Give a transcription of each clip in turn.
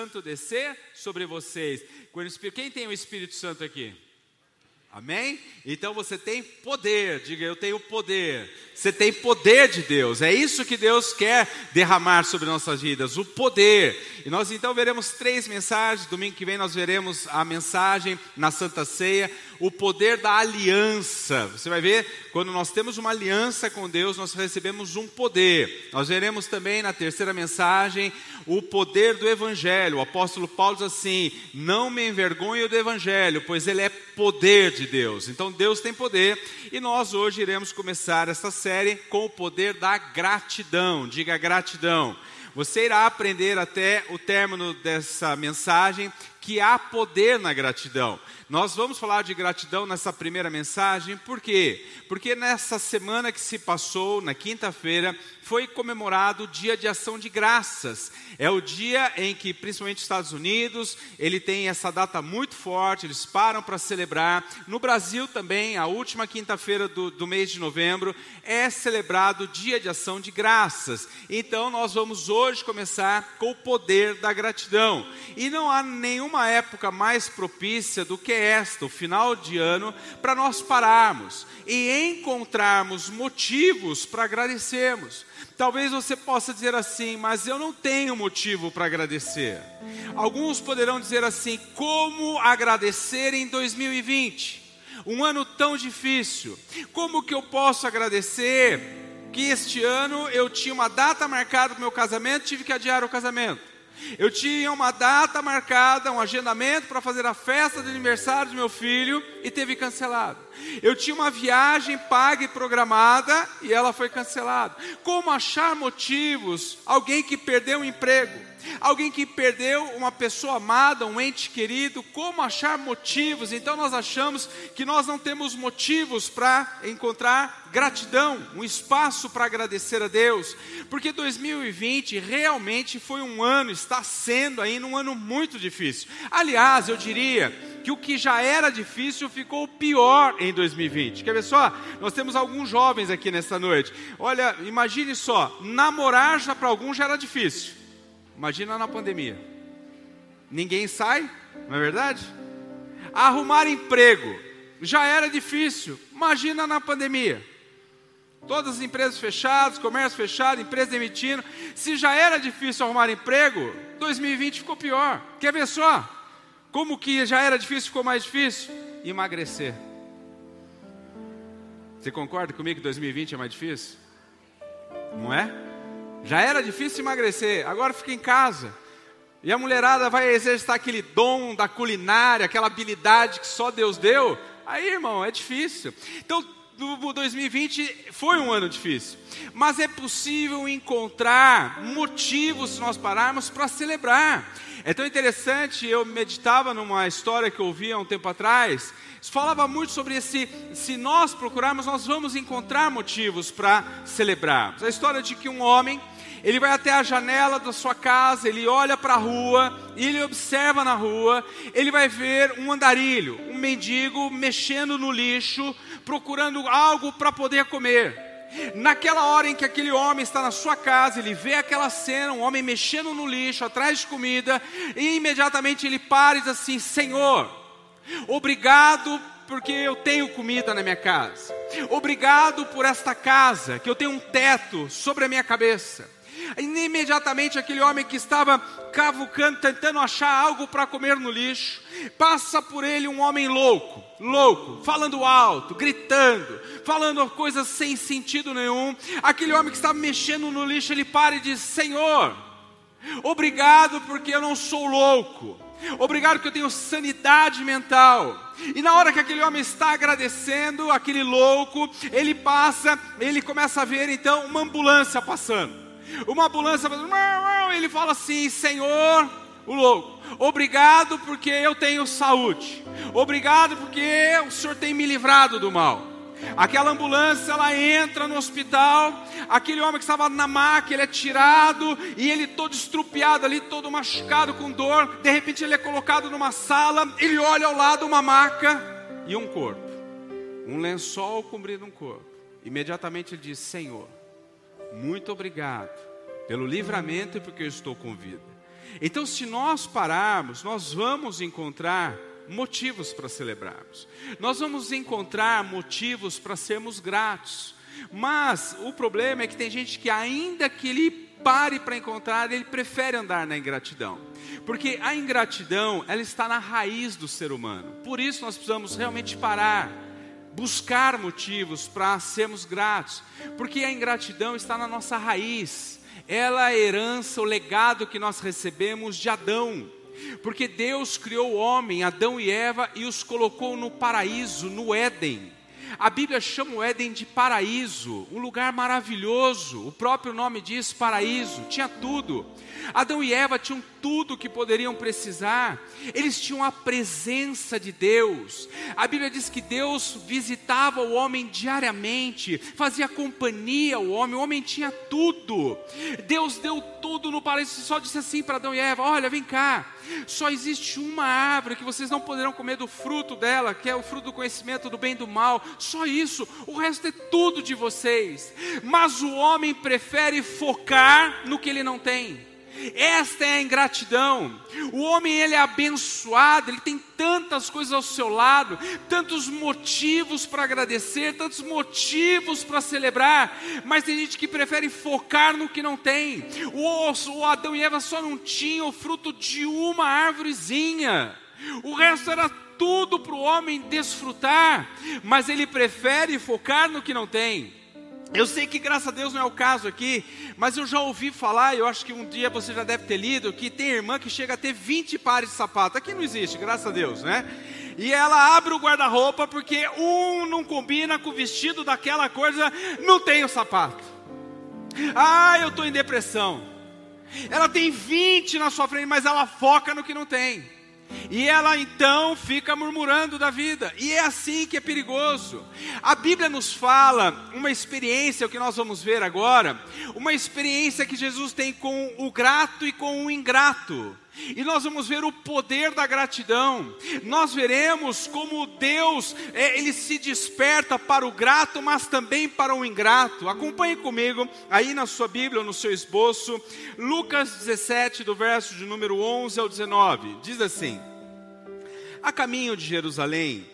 Santo descer sobre vocês. Quem tem o Espírito Santo aqui? Amém? Então você tem poder, diga eu tenho poder. Você tem poder de Deus, é isso que Deus quer derramar sobre nossas vidas, o poder. E nós então veremos três mensagens. Domingo que vem nós veremos a mensagem na Santa Ceia, o poder da aliança. Você vai ver, quando nós temos uma aliança com Deus, nós recebemos um poder. Nós veremos também na terceira mensagem o poder do Evangelho. O apóstolo Paulo diz assim: Não me envergonho do Evangelho, pois ele é poder de Deus. Então Deus tem poder e nós hoje iremos começar essa série com o poder da gratidão. Diga gratidão. Você irá aprender até o término dessa mensagem que há poder na gratidão. Nós vamos falar de gratidão nessa primeira mensagem, por quê? Porque nessa semana que se passou, na quinta-feira, foi comemorado o Dia de Ação de Graças. É o dia em que, principalmente os Estados Unidos, ele tem essa data muito forte, eles param para celebrar. No Brasil também, a última quinta-feira do, do mês de novembro, é celebrado o Dia de Ação de Graças. Então, nós vamos hoje começar com o poder da gratidão. E não há nenhuma época mais propícia do que esta, o final de ano, para nós pararmos e encontrarmos motivos para agradecermos. Talvez você possa dizer assim, mas eu não tenho motivo para agradecer. Alguns poderão dizer assim: como agradecer em 2020? Um ano tão difícil. Como que eu posso agradecer que este ano eu tinha uma data marcada para o meu casamento, tive que adiar o casamento? Eu tinha uma data marcada, um agendamento para fazer a festa de aniversário do meu filho e teve cancelado. Eu tinha uma viagem paga e programada e ela foi cancelada. Como achar motivos? Alguém que perdeu o emprego, alguém que perdeu uma pessoa amada, um ente querido, como achar motivos? Então nós achamos que nós não temos motivos para encontrar gratidão, um espaço para agradecer a Deus, porque 2020 realmente foi um ano, está sendo ainda um ano muito difícil. Aliás, eu diria que o que já era difícil ficou pior em 2020. Quer ver só? Nós temos alguns jovens aqui nesta noite. Olha, imagine só, namorar já para alguns já era difícil. Imagina na pandemia. Ninguém sai, não é verdade? Arrumar emprego já era difícil. Imagina na pandemia. Todas as empresas fechadas, comércio fechado, empresas demitindo. Se já era difícil arrumar emprego, 2020 ficou pior. Quer ver só? Como que já era difícil, ficou mais difícil? Emagrecer. Você concorda comigo que 2020 é mais difícil? Não é? Já era difícil emagrecer, agora fica em casa. E a mulherada vai exercitar aquele dom da culinária, aquela habilidade que só Deus deu. Aí, irmão, é difícil. Então, 2020 foi um ano difícil, mas é possível encontrar motivos, se nós pararmos, para celebrar. É tão interessante, eu meditava numa história que eu ouvi há um tempo atrás, falava muito sobre esse, se nós procurarmos, nós vamos encontrar motivos para celebrar. A história de que um homem, ele vai até a janela da sua casa, ele olha para a rua, e ele observa na rua, ele vai ver um andarilho, um mendigo mexendo no lixo, procurando algo para poder comer. Naquela hora em que aquele homem está na sua casa, ele vê aquela cena, um homem mexendo no lixo, atrás de comida, e imediatamente ele para e diz assim: Senhor, obrigado porque eu tenho comida na minha casa, obrigado por esta casa, que eu tenho um teto sobre a minha cabeça. Imediatamente aquele homem que estava cavucando, tentando achar algo para comer no lixo, passa por ele um homem louco, louco, falando alto, gritando, falando coisas sem sentido nenhum. Aquele homem que estava mexendo no lixo, ele para e diz: Senhor, obrigado porque eu não sou louco. Obrigado que eu tenho sanidade mental. E na hora que aquele homem está agradecendo, aquele louco, ele passa, ele começa a ver então uma ambulância passando. Uma ambulância, ele fala assim: Senhor, o louco, obrigado porque eu tenho saúde, obrigado porque o Senhor tem me livrado do mal. Aquela ambulância, ela entra no hospital, aquele homem que estava na maca, ele é tirado e ele todo estrupiado ali, todo machucado com dor. De repente ele é colocado numa sala, ele olha ao lado uma maca e um corpo, um lençol cobrindo um corpo. Imediatamente ele diz: Senhor, muito obrigado pelo livramento e porque eu estou com vida. Então, se nós pararmos, nós vamos encontrar motivos para celebrarmos. Nós vamos encontrar motivos para sermos gratos. Mas o problema é que tem gente que, ainda que ele pare para encontrar, ele prefere andar na ingratidão. Porque a ingratidão, ela está na raiz do ser humano. Por isso nós precisamos realmente parar, buscar motivos para sermos gratos. Porque a ingratidão está na nossa raiz. Ela é a herança, o legado que nós recebemos de Adão. Porque Deus criou o homem, Adão e Eva, e os colocou no paraíso, no Éden. A Bíblia chama o Éden de paraíso, um lugar maravilhoso. O próprio nome diz paraíso, tinha tudo. Adão e Eva tinham tudo que poderiam precisar, eles tinham a presença de Deus. A Bíblia diz que Deus visitava o homem diariamente, fazia companhia ao homem, o homem tinha tudo. Deus deu tudo no paraíso, só disse assim para Adão e Eva: Olha, vem cá, só existe uma árvore que vocês não poderão comer do fruto dela, que é o fruto do conhecimento do bem e do mal, só isso, o resto é tudo de vocês. Mas o homem prefere focar no que ele não tem. Esta é a ingratidão. O homem ele é abençoado, ele tem tantas coisas ao seu lado, tantos motivos para agradecer, tantos motivos para celebrar, mas tem gente que prefere focar no que não tem. O, o Adão e Eva só não tinham o fruto de uma árvorezinha. O resto era tudo para o homem desfrutar, mas ele prefere focar no que não tem. Eu sei que graças a Deus não é o caso aqui, mas eu já ouvi falar, eu acho que um dia você já deve ter lido, que tem irmã que chega a ter 20 pares de sapato. Aqui não existe, graças a Deus, né? E ela abre o guarda-roupa porque um não combina com o vestido daquela coisa, não tem o sapato. Ah, eu estou em depressão. Ela tem 20 na sua frente, mas ela foca no que não tem. E ela então fica murmurando da vida. E é assim que é perigoso. A Bíblia nos fala uma experiência, o que nós vamos ver agora, uma experiência que Jesus tem com o grato e com o ingrato. E nós vamos ver o poder da gratidão. Nós veremos como Deus, é, ele se desperta para o grato, mas também para o ingrato. Acompanhe comigo aí na sua Bíblia, no seu esboço, Lucas 17, do verso de número 11 ao 19. Diz assim: A caminho de Jerusalém,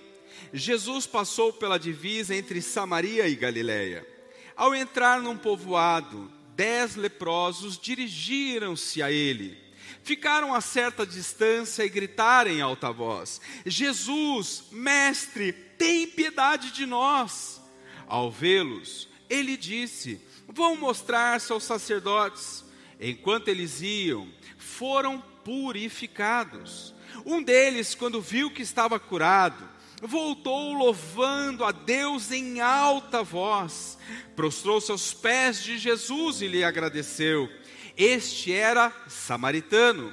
Jesus passou pela divisa entre Samaria e Galiléia. Ao entrar num povoado, dez leprosos dirigiram-se a ele ficaram a certa distância e gritaram em alta voz: Jesus, mestre, tem piedade de nós. Ao vê-los, ele disse: Vão mostrar-se aos sacerdotes. Enquanto eles iam, foram purificados. Um deles, quando viu que estava curado, voltou louvando a Deus em alta voz, prostrou-se aos pés de Jesus e lhe agradeceu. Este era samaritano.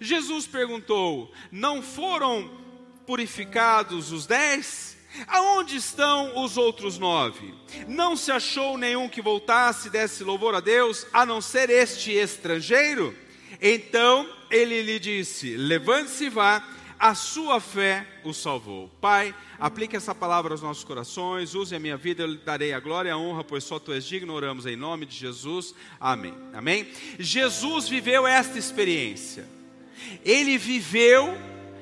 Jesus perguntou: Não foram purificados os dez? Aonde estão os outros nove? Não se achou nenhum que voltasse e desse louvor a Deus, a não ser este estrangeiro? Então ele lhe disse: Levante-se e vá a sua fé o salvou. Pai, aplique essa palavra aos nossos corações, use a minha vida, eu lhe darei a glória e a honra, pois só tu és digno, oramos em nome de Jesus. Amém. Amém? Jesus viveu esta experiência. Ele viveu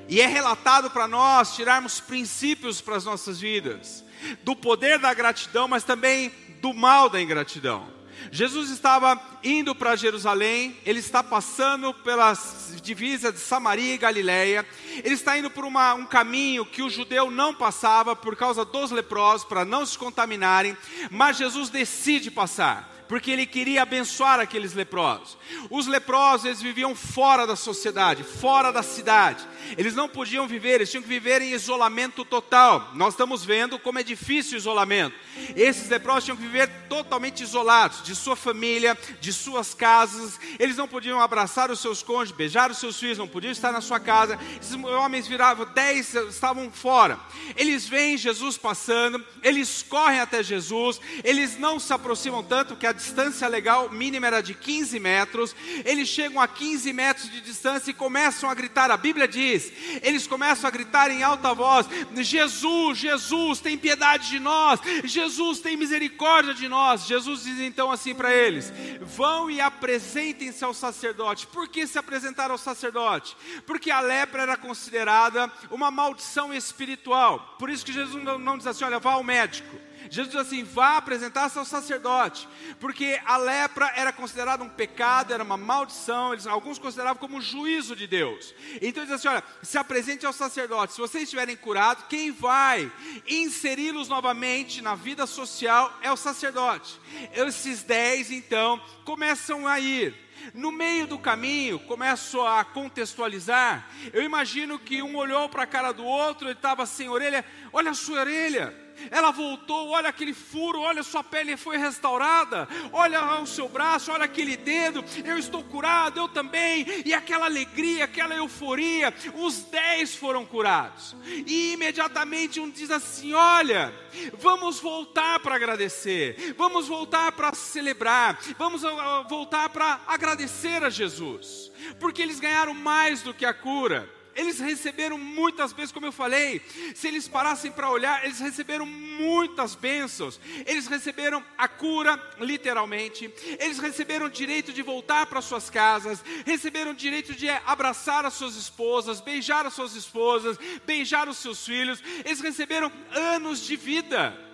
e é relatado para nós tirarmos princípios para as nossas vidas, do poder da gratidão, mas também do mal da ingratidão. Jesus estava indo para Jerusalém, ele está passando pela divisa de Samaria e Galiléia, ele está indo por uma, um caminho que o judeu não passava por causa dos leprosos, para não se contaminarem, mas Jesus decide passar porque ele queria abençoar aqueles leprosos. Os leprosos, eles viviam fora da sociedade, fora da cidade. Eles não podiam viver, eles tinham que viver em isolamento total. Nós estamos vendo como é difícil o isolamento. Esses leprosos tinham que viver totalmente isolados de sua família, de suas casas. Eles não podiam abraçar os seus cônjuges, beijar os seus filhos, não podiam estar na sua casa. Esses homens viravam, dez estavam fora. Eles veem Jesus passando, eles correm até Jesus, eles não se aproximam tanto que a distância legal mínima era de 15 metros. Eles chegam a 15 metros de distância e começam a gritar. A Bíblia diz eles começam a gritar em alta voz: Jesus, Jesus, tem piedade de nós, Jesus, tem misericórdia de nós. Jesus diz então assim para eles: vão e apresentem-se ao sacerdote. Por que se apresentaram ao sacerdote? Porque a lepra era considerada uma maldição espiritual. Por isso que Jesus não, não diz assim: olha, vá ao médico. Jesus diz assim: vá apresentar-se ao sacerdote, porque a lepra era considerada um pecado, era uma maldição, eles, alguns consideravam como um juízo de Deus. Então ele diz assim: olha, se apresente ao sacerdote, se vocês estiverem curados, quem vai inseri-los novamente na vida social é o sacerdote. Esses dez, então, começam a ir. No meio do caminho, começo a contextualizar. Eu imagino que um olhou para a cara do outro, ele estava sem orelha. Olha a sua orelha. Ela voltou, olha aquele furo, olha sua pele foi restaurada, olha o seu braço, olha aquele dedo, eu estou curado, eu também, e aquela alegria, aquela euforia, os dez foram curados, e imediatamente um diz assim: Olha, vamos voltar para agradecer, vamos voltar para celebrar, vamos ah, voltar para agradecer a Jesus, porque eles ganharam mais do que a cura. Eles receberam muitas bênçãos, como eu falei. Se eles parassem para olhar, eles receberam muitas bênçãos. Eles receberam a cura, literalmente. Eles receberam o direito de voltar para suas casas. Receberam o direito de abraçar as suas esposas, beijar as suas esposas, beijar os seus filhos. Eles receberam anos de vida.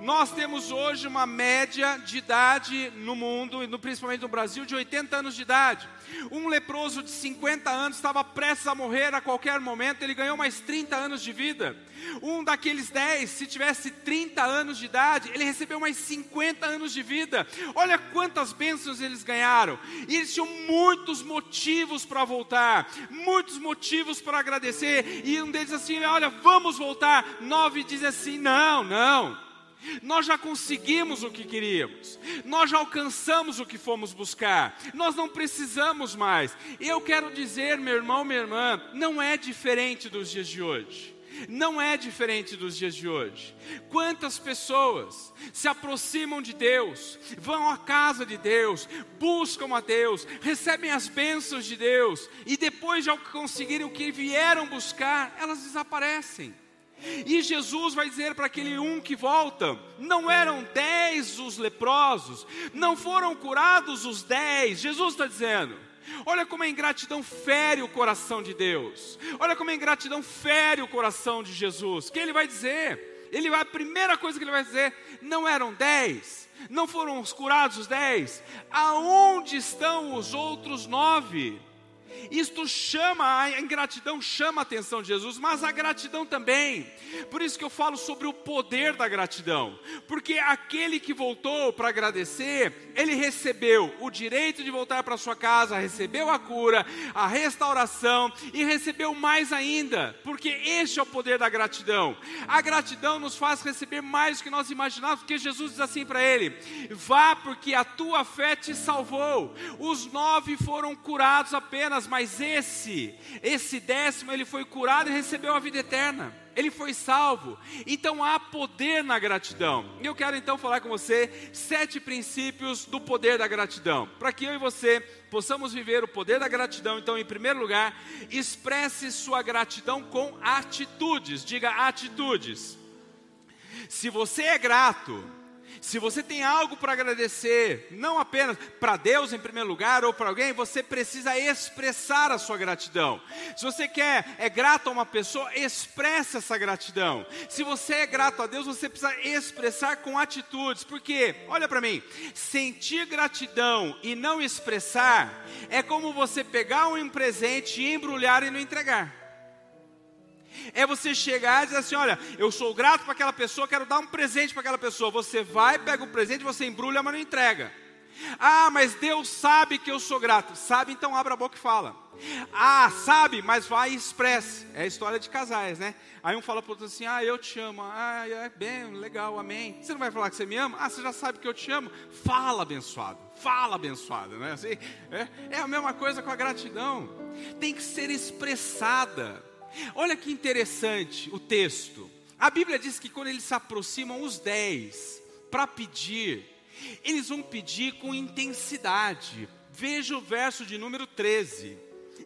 Nós temos hoje uma média de idade no mundo, principalmente no Brasil, de 80 anos de idade. Um leproso de 50 anos estava prestes a morrer a qualquer momento, ele ganhou mais 30 anos de vida. Um daqueles 10, se tivesse 30 anos de idade, ele recebeu mais 50 anos de vida. Olha quantas bênçãos eles ganharam. E eles tinham muitos motivos para voltar, muitos motivos para agradecer. E um deles assim: Olha, vamos voltar. Nove diz assim: Não, não. Nós já conseguimos o que queríamos, nós já alcançamos o que fomos buscar, nós não precisamos mais. Eu quero dizer, meu irmão, minha irmã, não é diferente dos dias de hoje. Não é diferente dos dias de hoje. Quantas pessoas se aproximam de Deus, vão à casa de Deus, buscam a Deus, recebem as bênçãos de Deus, e depois de conseguirem o que vieram buscar, elas desaparecem. E Jesus vai dizer para aquele um que volta: não eram dez os leprosos, não foram curados os dez. Jesus está dizendo. Olha como a ingratidão fere o coração de Deus. Olha como a ingratidão fere o coração de Jesus. O que ele vai dizer? Ele vai, a primeira coisa que ele vai dizer: não eram dez, não foram curados os dez. Aonde estão os outros nove? Isto chama, a ingratidão chama a atenção de Jesus, mas a gratidão também. Por isso que eu falo sobre o poder da gratidão. Porque aquele que voltou para agradecer, ele recebeu o direito de voltar para sua casa, recebeu a cura, a restauração e recebeu mais ainda, porque este é o poder da gratidão. A gratidão nos faz receber mais do que nós imaginávamos, porque Jesus diz assim para ele: vá, porque a tua fé te salvou. Os nove foram curados apenas, mas esse, esse décimo, ele foi curado e recebeu a vida eterna. Ele foi salvo. Então há poder na gratidão. E eu quero então falar com você sete princípios do poder da gratidão. Para que eu e você possamos viver o poder da gratidão, então, em primeiro lugar, expresse sua gratidão com atitudes. Diga atitudes. Se você é grato, se você tem algo para agradecer, não apenas para Deus em primeiro lugar ou para alguém, você precisa expressar a sua gratidão. Se você quer, é grato a uma pessoa, expressa essa gratidão. Se você é grato a Deus, você precisa expressar com atitudes, porque, olha para mim, sentir gratidão e não expressar é como você pegar um presente, embrulhar e não entregar. É você chegar e dizer assim: olha, eu sou grato para aquela pessoa, quero dar um presente para aquela pessoa. Você vai, pega o presente, você embrulha, mas não entrega. Ah, mas Deus sabe que eu sou grato. Sabe, então abra a boca e fala. Ah, sabe, mas vai e expresse. É a história de casais, né? Aí um fala para o outro assim: Ah, eu te amo. Ah, é bem, legal, amém. Você não vai falar que você me ama? Ah, você já sabe que eu te amo. Fala, abençoado. Fala, abençoado, né? Assim, é, é a mesma coisa com a gratidão. Tem que ser expressada. Olha que interessante o texto. A Bíblia diz que quando eles se aproximam, os dez, para pedir, eles vão pedir com intensidade. Veja o verso de número 13.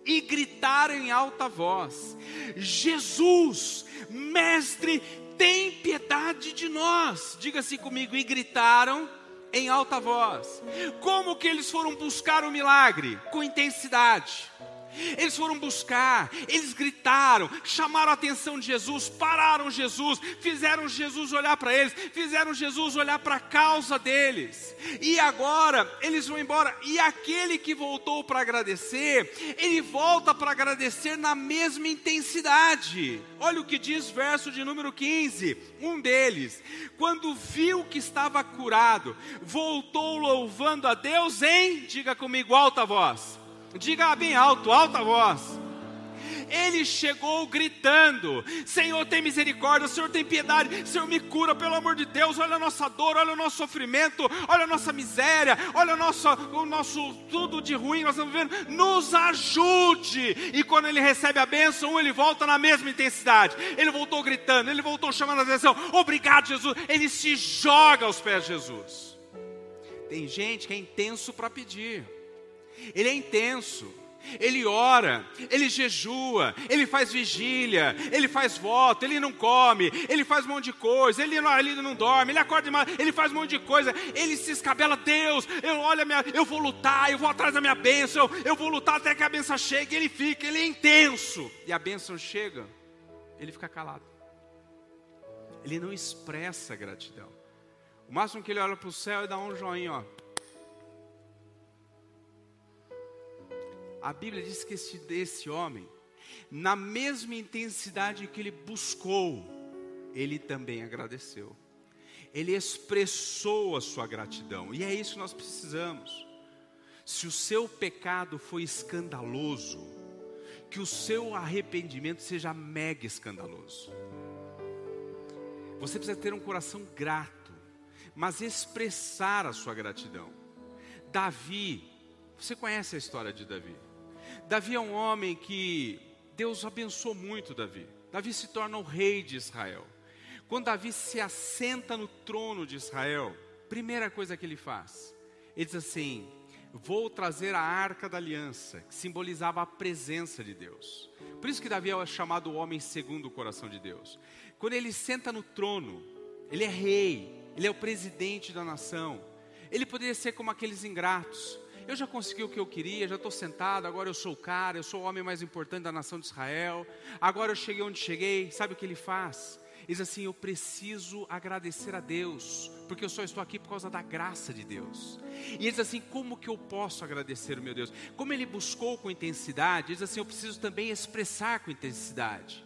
e gritaram em alta voz: Jesus, Mestre, tem piedade de nós. Diga assim comigo, e gritaram em alta voz. Como que eles foram buscar o milagre? Com intensidade. Eles foram buscar, eles gritaram, chamaram a atenção de Jesus, pararam Jesus, fizeram Jesus olhar para eles, fizeram Jesus olhar para a causa deles. E agora eles vão embora. E aquele que voltou para agradecer, ele volta para agradecer na mesma intensidade. Olha o que diz verso de número 15. Um deles, quando viu que estava curado, voltou louvando a Deus em, diga comigo, alta voz Diga bem alto, alta voz. Ele chegou gritando: Senhor, tem misericórdia, Senhor, tem piedade, Senhor, me cura, pelo amor de Deus. Olha a nossa dor, olha o nosso sofrimento, olha a nossa miséria, olha o nosso, o nosso tudo de ruim nós estamos vivendo. Nos ajude. E quando ele recebe a bênção, ele volta na mesma intensidade. Ele voltou gritando, ele voltou chamando a atenção: Obrigado, Jesus. Ele se joga aos pés de Jesus. Tem gente que é intenso para pedir ele é intenso. Ele ora, ele jejua, ele faz vigília, ele faz voto, ele não come, ele faz um monte de coisa, ele não, ele não dorme, ele acorda de ele faz um monte de coisa, ele se escabela, Deus, eu olho minha, eu vou lutar, eu vou atrás da minha bênção, eu, vou lutar até que a bênção chegue, ele fica, ele é intenso. E a bênção chega, ele fica calado. Ele não expressa gratidão. O máximo que ele olha para o céu e dá um joinha, ó. A Bíblia diz que esse, esse homem, na mesma intensidade que ele buscou, ele também agradeceu. Ele expressou a sua gratidão, e é isso que nós precisamos. Se o seu pecado foi escandaloso, que o seu arrependimento seja mega escandaloso. Você precisa ter um coração grato, mas expressar a sua gratidão. Davi, você conhece a história de Davi? Davi é um homem que Deus abençoou muito Davi. Davi se torna o rei de Israel. Quando Davi se assenta no trono de Israel, primeira coisa que ele faz, ele diz assim: Vou trazer a arca da aliança, que simbolizava a presença de Deus. Por isso que Davi é chamado o homem segundo o coração de Deus. Quando ele senta no trono, ele é rei, ele é o presidente da nação. Ele poderia ser como aqueles ingratos, eu já consegui o que eu queria, já estou sentado, agora eu sou o cara, eu sou o homem mais importante da nação de Israel, agora eu cheguei onde cheguei, sabe o que ele faz? Diz assim: Eu preciso agradecer a Deus, porque eu só estou aqui por causa da graça de Deus. E ele diz assim: Como que eu posso agradecer o meu Deus? Como ele buscou com intensidade, diz assim: Eu preciso também expressar com intensidade.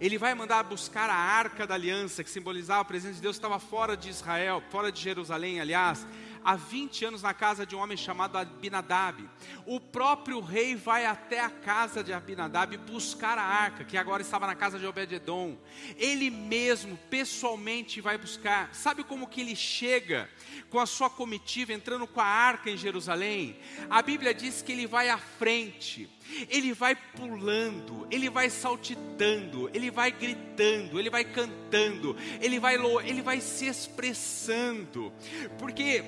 Ele vai mandar buscar a arca da aliança, que simbolizava a presença de Deus, estava fora de Israel, fora de Jerusalém, aliás há 20 anos na casa de um homem chamado Abinadab. O próprio rei vai até a casa de Abinadab buscar a arca, que agora estava na casa de Obed-edom. Ele mesmo, pessoalmente, vai buscar. Sabe como que ele chega com a sua comitiva, entrando com a arca em Jerusalém? A Bíblia diz que ele vai à frente. Ele vai pulando, ele vai saltitando, ele vai gritando, ele vai cantando, ele vai, ele vai se expressando, porque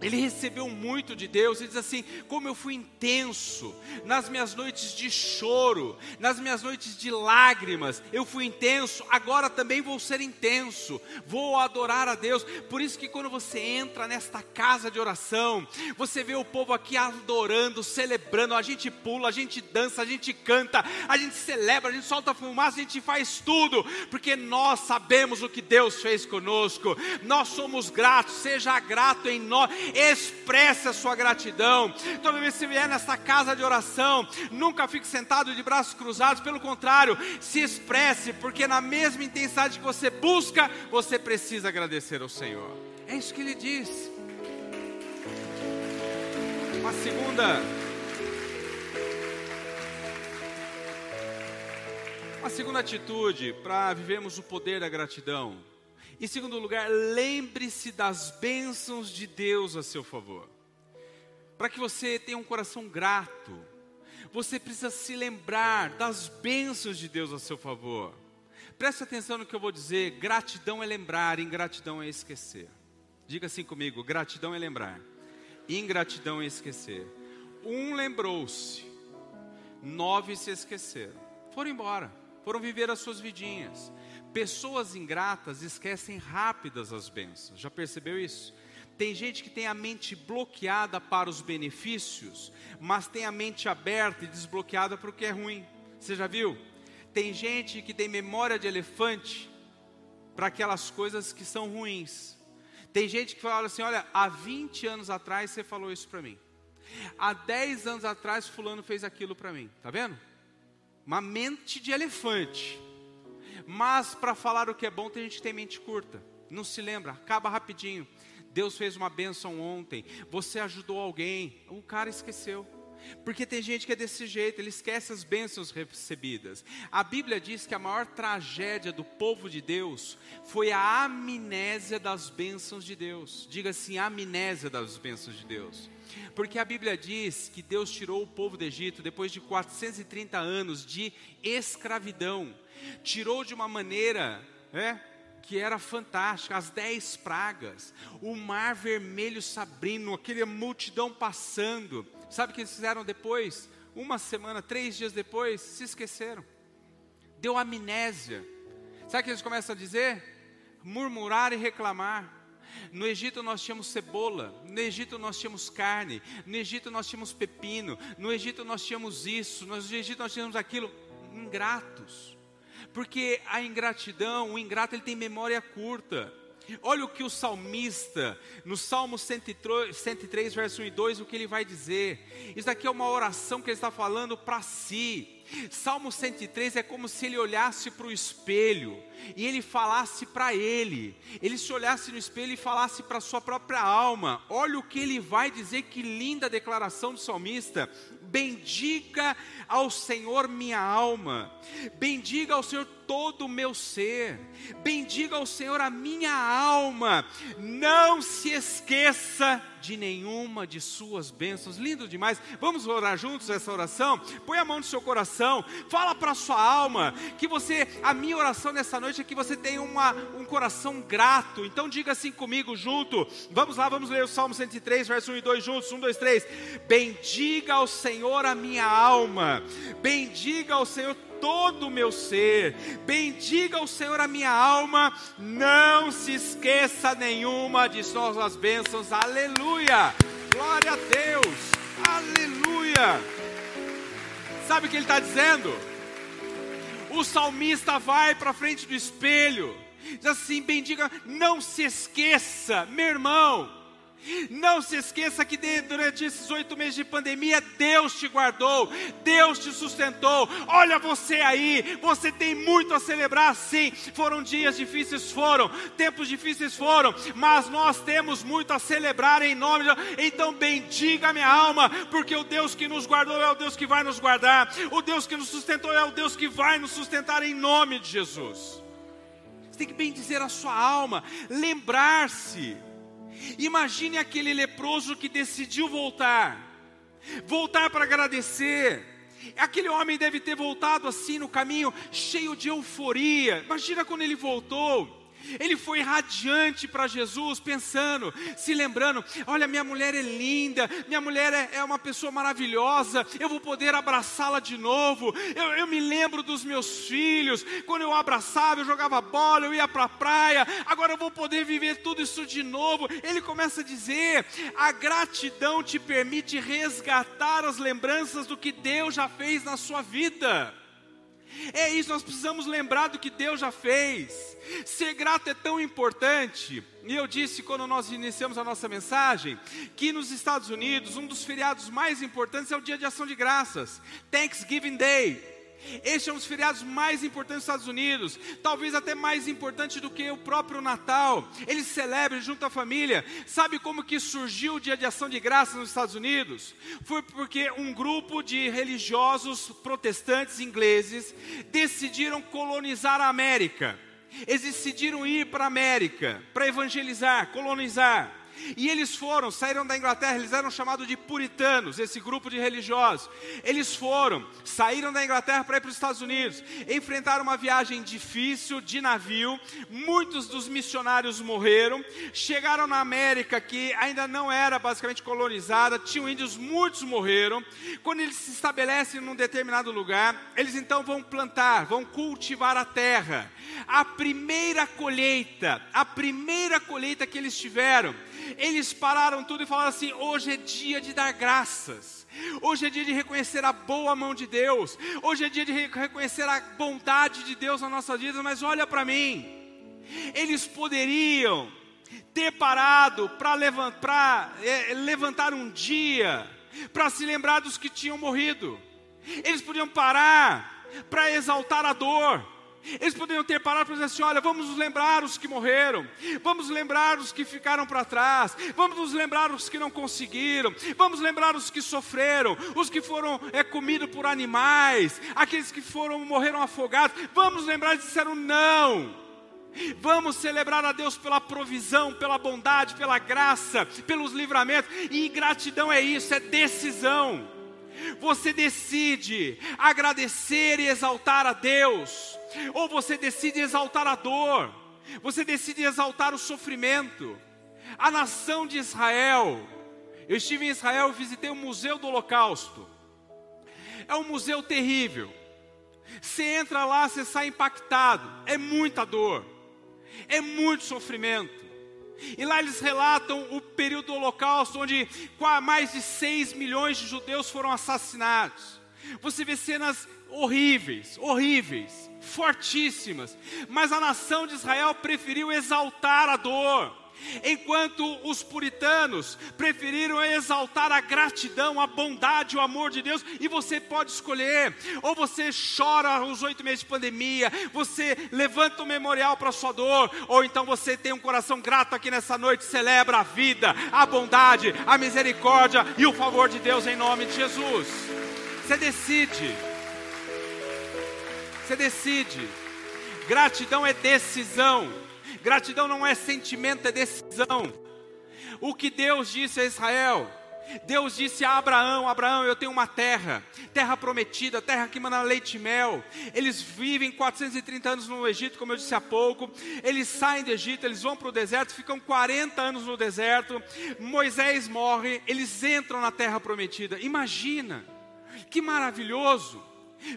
ele recebeu muito de Deus, ele diz assim: como eu fui intenso nas minhas noites de choro, nas minhas noites de lágrimas, eu fui intenso, agora também vou ser intenso, vou adorar a Deus. Por isso que quando você entra nesta casa de oração, você vê o povo aqui adorando, celebrando, a gente pula, a gente dança, a gente canta, a gente celebra, a gente solta fumaça, a gente faz tudo, porque nós sabemos o que Deus fez conosco, nós somos gratos, seja grato em nós expresse a sua gratidão. Toda vez que você vier nessa casa de oração, nunca fique sentado de braços cruzados, pelo contrário, se expresse, porque na mesma intensidade que você busca, você precisa agradecer ao Senhor. É isso que ele diz. Uma segunda. Uma segunda atitude para vivermos o poder da gratidão em segundo lugar, lembre-se das bênçãos de Deus a seu favor. Para que você tenha um coração grato, você precisa se lembrar das bênçãos de Deus a seu favor. Preste atenção no que eu vou dizer: gratidão é lembrar, ingratidão é esquecer. Diga assim comigo: gratidão é lembrar, ingratidão é esquecer. Um lembrou-se, nove se esqueceram. Foram embora, foram viver as suas vidinhas. Pessoas ingratas esquecem rápidas as bênçãos. Já percebeu isso? Tem gente que tem a mente bloqueada para os benefícios, mas tem a mente aberta e desbloqueada para o que é ruim. Você já viu? Tem gente que tem memória de elefante para aquelas coisas que são ruins. Tem gente que fala assim: olha, há 20 anos atrás você falou isso para mim. Há 10 anos atrás, Fulano fez aquilo para mim. Tá vendo? Uma mente de elefante. Mas para falar o que é bom, tem gente que tem mente curta. Não se lembra, acaba rapidinho. Deus fez uma bênção ontem, você ajudou alguém, o cara esqueceu. Porque tem gente que é desse jeito, ele esquece as bênçãos recebidas. A Bíblia diz que a maior tragédia do povo de Deus foi a amnésia das bênçãos de Deus. Diga assim, amnésia das bênçãos de Deus. Porque a Bíblia diz que Deus tirou o povo do Egito depois de 430 anos de escravidão. Tirou de uma maneira, é, que era fantástica, as dez pragas, o mar vermelho se abrindo, aquela multidão passando. Sabe o que eles fizeram depois? Uma semana, três dias depois, se esqueceram. Deu amnésia. Sabe o que eles começam a dizer? Murmurar e reclamar. No Egito nós tínhamos cebola, no Egito nós tínhamos carne, no Egito nós tínhamos pepino, no Egito nós tínhamos isso, no Egito nós tínhamos aquilo. Ingratos porque a ingratidão, o ingrato ele tem memória curta. Olha o que o salmista, no Salmo 103, 103, verso 1 e 2, o que ele vai dizer. Isso aqui é uma oração que ele está falando para si. Salmo 103 é como se ele olhasse para o espelho e ele falasse para ele. Ele se olhasse no espelho e falasse para sua própria alma. Olha o que ele vai dizer, que linda declaração do salmista. Bendiga ao Senhor minha alma, bendiga ao Senhor todo o meu ser, bendiga ao Senhor a minha alma, não se esqueça de nenhuma de suas bênçãos. Lindo demais. Vamos orar juntos essa oração? Põe a mão no seu coração, fala para a sua alma que você, a minha oração nessa noite é que você tenha uma, um coração grato. Então diga assim comigo junto. Vamos lá, vamos ler o Salmo 103, verso 1 e 2 juntos. 1, 2, 3. Bendiga ao Senhor a minha alma, bendiga ao Senhor todo o meu ser. Bendiga o Senhor a minha alma, não se esqueça nenhuma de suas bênçãos. Aleluia! Glória a Deus! Aleluia! Sabe o que ele está dizendo? O salmista vai para frente do espelho, diz assim: bendiga, não se esqueça, meu irmão não se esqueça que durante esses oito meses de pandemia, Deus te guardou, Deus te sustentou. Olha você aí, você tem muito a celebrar, sim. Foram dias difíceis, foram, tempos difíceis foram, mas nós temos muito a celebrar em nome de. Então, bendiga minha alma, porque o Deus que nos guardou é o Deus que vai nos guardar, o Deus que nos sustentou é o Deus que vai nos sustentar em nome de Jesus. Você tem que bendizer a sua alma, lembrar-se Imagine aquele leproso que decidiu voltar, voltar para agradecer. Aquele homem deve ter voltado assim no caminho, cheio de euforia. Imagina quando ele voltou. Ele foi radiante para Jesus, pensando, se lembrando: olha, minha mulher é linda, minha mulher é, é uma pessoa maravilhosa, eu vou poder abraçá-la de novo. Eu, eu, me lembro dos meus filhos, quando eu abraçava, eu jogava bola, eu ia para a praia, agora eu vou poder viver tudo isso de novo. Ele começa a dizer: a gratidão te permite resgatar as lembranças do que Deus já fez na sua vida. É isso, nós precisamos lembrar do que Deus já fez. Ser grato é tão importante. E eu disse quando nós iniciamos a nossa mensagem que nos Estados Unidos um dos feriados mais importantes é o Dia de Ação de Graças, Thanksgiving Day. Este é um dos feriados mais importantes dos Estados Unidos, talvez até mais importante do que o próprio Natal. Eles celebram junto à família. Sabe como que surgiu o Dia de Ação de Graças nos Estados Unidos? Foi porque um grupo de religiosos protestantes ingleses decidiram colonizar a América. Eles decidiram ir para a América para evangelizar, colonizar. E eles foram, saíram da Inglaterra, eles eram chamados de puritanos, esse grupo de religiosos. Eles foram, saíram da Inglaterra para ir para os Estados Unidos, enfrentaram uma viagem difícil de navio. Muitos dos missionários morreram. Chegaram na América, que ainda não era basicamente colonizada, tinham índios, muitos morreram. Quando eles se estabelecem num determinado lugar, eles então vão plantar, vão cultivar a terra. A primeira colheita, a primeira colheita que eles tiveram, eles pararam tudo e falaram assim: hoje é dia de dar graças. Hoje é dia de reconhecer a boa mão de Deus. Hoje é dia de reconhecer a bondade de Deus na nossa vida. Mas olha para mim, eles poderiam ter parado para levantar, é, levantar um dia para se lembrar dos que tinham morrido. Eles podiam parar para exaltar a dor. Eles poderiam ter parado para dizer assim: olha, vamos nos lembrar os que morreram, vamos lembrar os que ficaram para trás, vamos nos lembrar os que não conseguiram, vamos lembrar os que sofreram, os que foram é, comidos por animais, aqueles que foram morreram afogados. Vamos lembrar e disseram não. Vamos celebrar a Deus pela provisão, pela bondade, pela graça, pelos livramentos. E gratidão é isso, é decisão. Você decide agradecer e exaltar a Deus, ou você decide exaltar a dor, você decide exaltar o sofrimento. A nação de Israel, eu estive em Israel e visitei o Museu do Holocausto. É um museu terrível. Você entra lá, você sai impactado. É muita dor é muito sofrimento. E lá eles relatam o período do Holocausto, onde mais de 6 milhões de judeus foram assassinados. Você vê cenas horríveis, horríveis, fortíssimas, mas a nação de Israel preferiu exaltar a dor enquanto os puritanos preferiram exaltar a gratidão, a bondade, o amor de Deus, e você pode escolher, ou você chora os oito meses de pandemia, você levanta o um memorial para sua dor, ou então você tem um coração grato aqui nessa noite, celebra a vida, a bondade, a misericórdia e o favor de Deus em nome de Jesus. Você decide. Você decide. Gratidão é decisão. Gratidão não é sentimento, é decisão. O que Deus disse a Israel, Deus disse a Abraão: Abraão, eu tenho uma terra, terra prometida, terra que manda leite e mel. Eles vivem 430 anos no Egito, como eu disse há pouco. Eles saem do Egito, eles vão para o deserto, ficam 40 anos no deserto. Moisés morre, eles entram na terra prometida. Imagina, que maravilhoso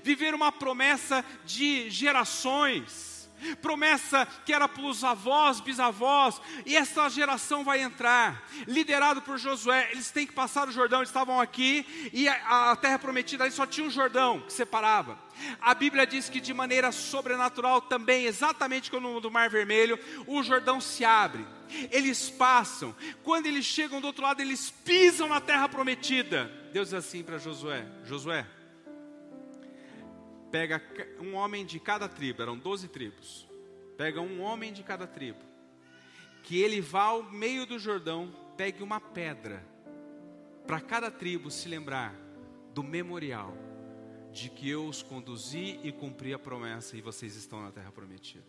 viver uma promessa de gerações promessa que era para os avós, bisavós, e essa geração vai entrar, liderado por Josué. Eles têm que passar o Jordão, eles estavam aqui, e a, a terra prometida ali só tinha um Jordão que separava. A Bíblia diz que de maneira sobrenatural também, exatamente como no Mar Vermelho, o Jordão se abre. Eles passam, quando eles chegam do outro lado, eles pisam na terra prometida. Deus diz assim para Josué: Josué, pega um homem de cada tribo, eram doze tribos. Pega um homem de cada tribo. Que ele vá ao meio do Jordão, pegue uma pedra, para cada tribo se lembrar do memorial de que eu os conduzi e cumpri a promessa e vocês estão na terra prometida.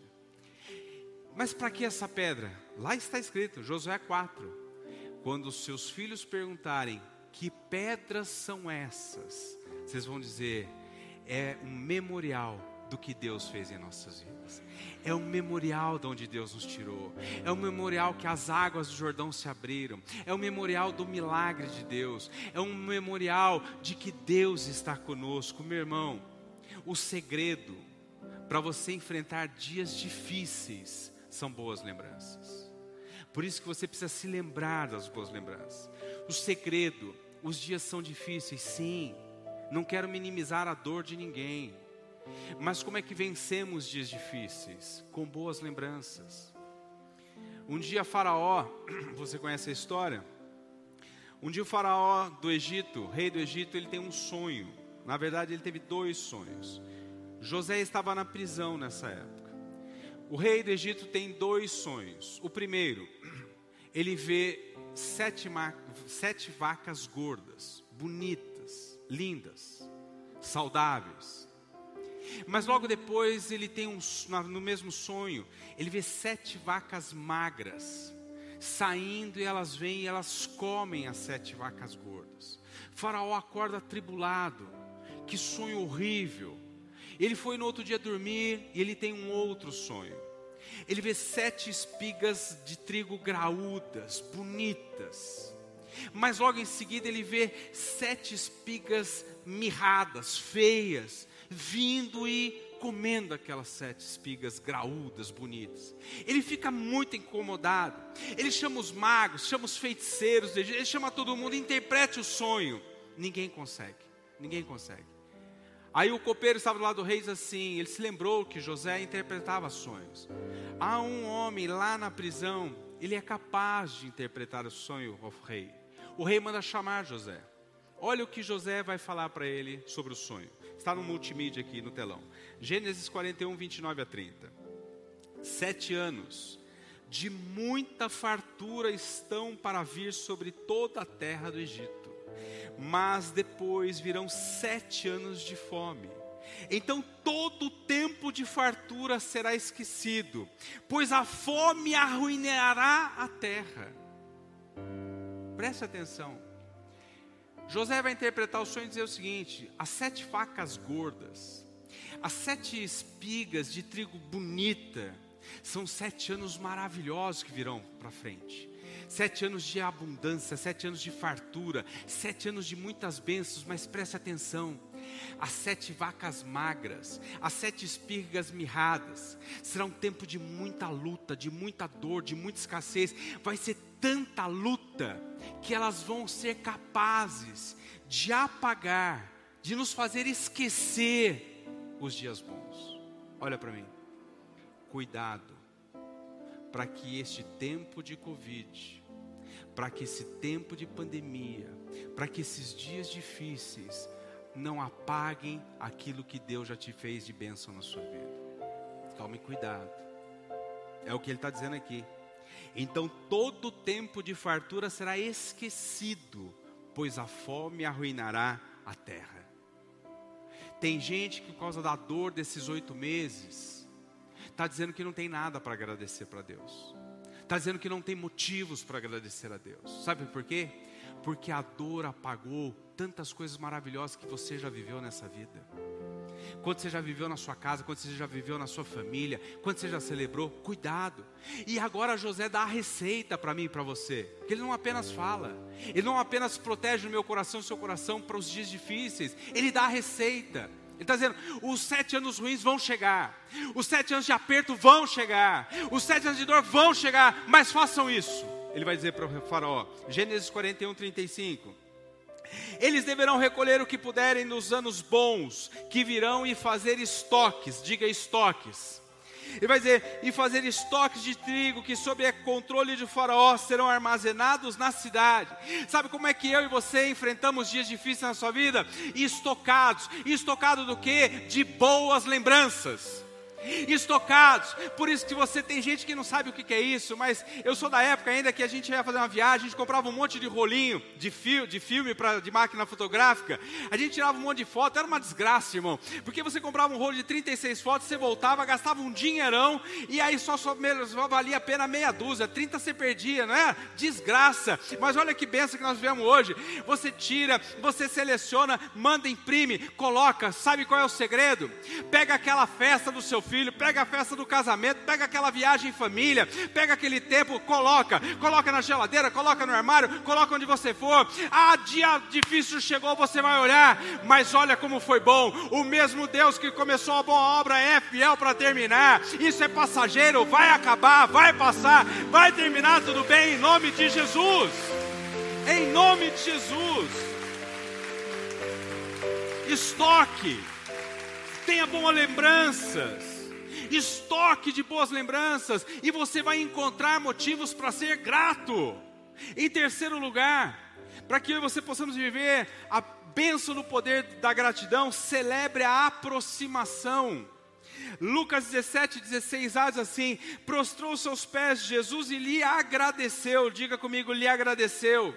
Mas para que essa pedra? Lá está escrito, Josué 4. Quando os seus filhos perguntarem que pedras são essas, vocês vão dizer: é um memorial do que Deus fez em nossas vidas. É um memorial de onde Deus nos tirou. É um memorial que as águas do Jordão se abriram. É um memorial do milagre de Deus. É um memorial de que Deus está conosco. Meu irmão, o segredo para você enfrentar dias difíceis são boas lembranças. Por isso que você precisa se lembrar das boas lembranças. O segredo, os dias são difíceis, sim não quero minimizar a dor de ninguém. Mas como é que vencemos dias difíceis? Com boas lembranças. Um dia Faraó, você conhece a história? Um dia o Faraó do Egito, rei do Egito, ele tem um sonho. Na verdade, ele teve dois sonhos. José estava na prisão nessa época. O rei do Egito tem dois sonhos. O primeiro, ele vê sete, sete vacas gordas, bonitas lindas, saudáveis. Mas logo depois ele tem um, no mesmo sonho, ele vê sete vacas magras, saindo e elas vêm e elas comem as sete vacas gordas. Faraó acorda atribulado, que sonho horrível. Ele foi no outro dia dormir e ele tem um outro sonho. Ele vê sete espigas de trigo graúdas, bonitas. Mas logo em seguida ele vê sete espigas mirradas, feias, vindo e comendo aquelas sete espigas graúdas, bonitas. Ele fica muito incomodado. Ele chama os magos, chama os feiticeiros, ele chama todo mundo, interprete o sonho. Ninguém consegue, ninguém consegue. Aí o copeiro estava do lado do rei diz assim, ele se lembrou que José interpretava sonhos. Há um homem lá na prisão, ele é capaz de interpretar o sonho ao rei. O rei manda chamar José. Olha o que José vai falar para ele sobre o sonho. Está no multimídia aqui no telão. Gênesis 41, 29 a 30. Sete anos de muita fartura estão para vir sobre toda a terra do Egito, mas depois virão sete anos de fome. Então todo o tempo de fartura será esquecido, pois a fome arruinará a terra. Preste atenção. José vai interpretar o sonho e dizer o seguinte: as sete facas gordas, as sete espigas de trigo bonita, são sete anos maravilhosos que virão para frente. Sete anos de abundância, sete anos de fartura, sete anos de muitas bênçãos, mas preste atenção: as sete vacas magras, as sete espigas mirradas, será um tempo de muita luta, de muita dor, de muita escassez, vai ser tanta luta que elas vão ser capazes de apagar, de nos fazer esquecer os dias bons. Olha para mim, cuidado, para que este tempo de Covid, para que esse tempo de pandemia, para que esses dias difíceis não apaguem aquilo que Deus já te fez de bênção na sua vida. Tome cuidado, é o que Ele está dizendo aqui. Então todo tempo de fartura será esquecido, pois a fome arruinará a terra. Tem gente que, por causa da dor desses oito meses, está dizendo que não tem nada para agradecer para Deus, está dizendo que não tem motivos para agradecer a Deus. Sabe por quê? Porque a dor apagou tantas coisas maravilhosas que você já viveu nessa vida quanto você já viveu na sua casa, quanto você já viveu na sua família, quanto você já celebrou, cuidado. E agora José dá a receita para mim e para você, que ele não apenas fala, ele não apenas protege o meu coração, o seu coração para os dias difíceis, ele dá a receita. Ele está dizendo: os sete anos ruins vão chegar, os sete anos de aperto vão chegar, os sete anos de dor vão chegar, mas façam isso. Ele vai dizer para o faraó, Gênesis 41, 35. Eles deverão recolher o que puderem nos anos bons, que virão e fazer estoques, diga estoques. Ele vai dizer, e fazer estoques de trigo que, sob controle de Faraó, serão armazenados na cidade. Sabe como é que eu e você enfrentamos dias difíceis na sua vida? Estocados. Estocado do que? De boas lembranças estocados. Por isso que você tem gente que não sabe o que é isso, mas eu sou da época ainda que a gente ia fazer uma viagem, a gente comprava um monte de rolinho de, de filme pra, de máquina fotográfica, a gente tirava um monte de foto, era uma desgraça, irmão, porque você comprava um rolo de 36 fotos, você voltava, gastava um dinheirão, e aí só, só, só valia a pena meia dúzia, 30 você perdia, não é? Desgraça. Mas olha que benção que nós vivemos hoje. Você tira, você seleciona, manda, imprime, coloca. Sabe qual é o segredo? Pega aquela festa do seu filho filho, pega a festa do casamento, pega aquela viagem em família, pega aquele tempo, coloca, coloca na geladeira, coloca no armário, coloca onde você for. Ah, dia difícil chegou, você vai olhar, mas olha como foi bom. O mesmo Deus que começou a boa obra é fiel para terminar. Isso é passageiro, vai acabar, vai passar, vai terminar tudo bem em nome de Jesus. Em nome de Jesus. Estoque tenha boas lembranças estoque de boas lembranças, e você vai encontrar motivos para ser grato. Em terceiro lugar, para que eu e você possamos viver a bênção no poder da gratidão, celebre a aproximação. Lucas 17, 16a diz assim: prostrou seus pés Jesus e lhe agradeceu. Diga comigo, lhe agradeceu.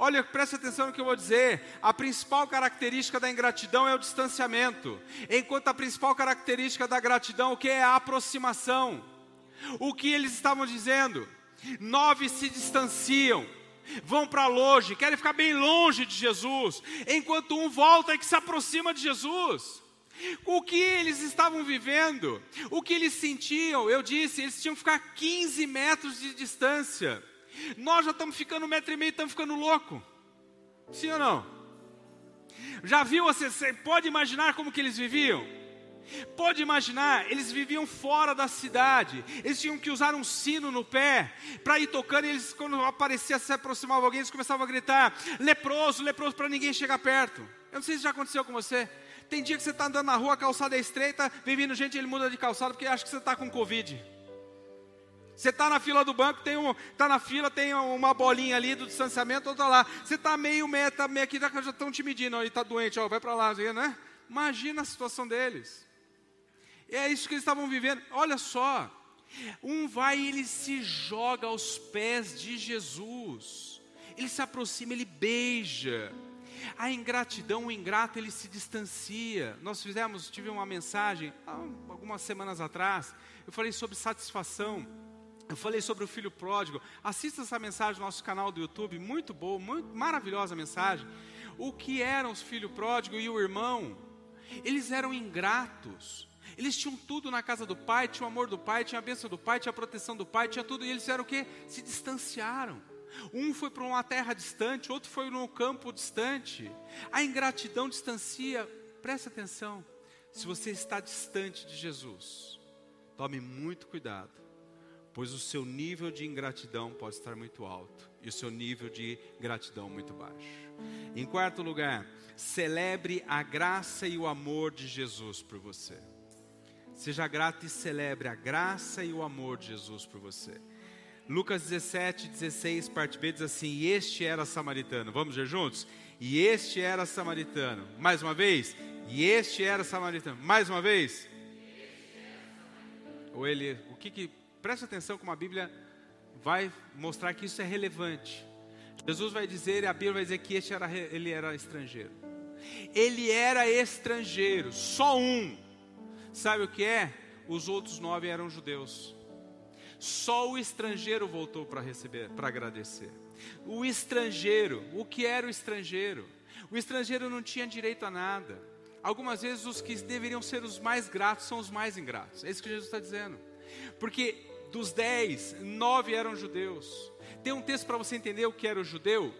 Olha, preste atenção no que eu vou dizer. A principal característica da ingratidão é o distanciamento, enquanto a principal característica da gratidão, o que é a aproximação. O que eles estavam dizendo? Nove se distanciam, vão para longe, querem ficar bem longe de Jesus, enquanto um volta e que se aproxima de Jesus. O que eles estavam vivendo, o que eles sentiam, eu disse, eles tinham que ficar 15 metros de distância. Nós já estamos ficando um metro e meio, estamos ficando louco. Sim ou não? Já viu você, você pode imaginar como que eles viviam? Pode imaginar, eles viviam fora da cidade, eles tinham que usar um sino no pé para ir tocando, e eles, quando aparecia, se aproximava alguém, eles começavam a gritar: leproso, leproso, para ninguém chegar perto. Eu não sei se já aconteceu com você. Tem dia que você está andando na rua, a calçada é estreita, vem vindo gente, ele muda de calçada porque acha que você está com Covid. Você está na fila do banco, tem um, tá na fila, tem uma bolinha ali do distanciamento, outra lá. Você está meio meta, meio aqui, já estão te medindo, ele está doente, ó, vai para lá, né? Imagina a situação deles. É isso que eles estavam vivendo. Olha só, um vai e ele se joga aos pés de Jesus. Ele se aproxima, ele beija. A ingratidão, o ingrato, ele se distancia. Nós fizemos, tive uma mensagem algumas semanas atrás. Eu falei sobre satisfação. Eu falei sobre o filho pródigo. Assista essa mensagem no nosso canal do YouTube, muito boa, muito maravilhosa mensagem. O que eram os filhos pródigos e o irmão? Eles eram ingratos. Eles tinham tudo na casa do pai, tinha o amor do pai, tinha a bênção do pai, tinha a proteção do pai, tinha tudo, e eles fizeram o quê? Se distanciaram. Um foi para uma terra distante, outro foi num campo distante. A ingratidão distancia. Preste atenção. Se você está distante de Jesus, tome muito cuidado pois o seu nível de ingratidão pode estar muito alto e o seu nível de gratidão muito baixo. Em quarto lugar, celebre a graça e o amor de Jesus por você. Seja grato e celebre a graça e o amor de Jesus por você. Lucas 17, 16, parte B diz assim: E este era samaritano. Vamos ver juntos? E este era samaritano. Mais uma vez. E este era samaritano. Mais uma vez. Ou ele, o que que Preste atenção como a Bíblia vai mostrar que isso é relevante. Jesus vai dizer, a Bíblia vai dizer que este era, ele era estrangeiro. Ele era estrangeiro, só um. Sabe o que é? Os outros nove eram judeus. Só o estrangeiro voltou para receber, para agradecer. O estrangeiro, o que era o estrangeiro? O estrangeiro não tinha direito a nada. Algumas vezes os que deveriam ser os mais gratos são os mais ingratos. É isso que Jesus está dizendo. Porque dos dez, nove eram judeus. Tem um texto para você entender o que era o judeu?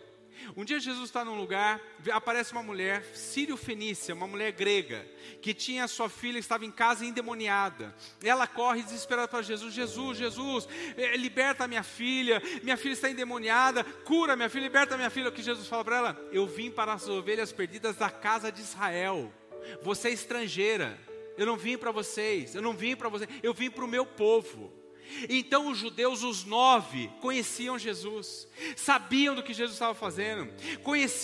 Um dia Jesus está num lugar, aparece uma mulher, sírio-fenícia, uma mulher grega, que tinha sua filha, estava em casa endemoniada. Ela corre desesperada para Jesus: Jesus, Jesus, eh, liberta minha filha, minha filha está endemoniada, cura minha filha, liberta minha filha. O que Jesus fala para ela? Eu vim para as ovelhas perdidas da casa de Israel. Você é estrangeira, eu não vim para vocês, eu não vim para vocês, eu vim para o meu povo. Então os judeus, os nove, conheciam Jesus, sabiam do que Jesus estava fazendo,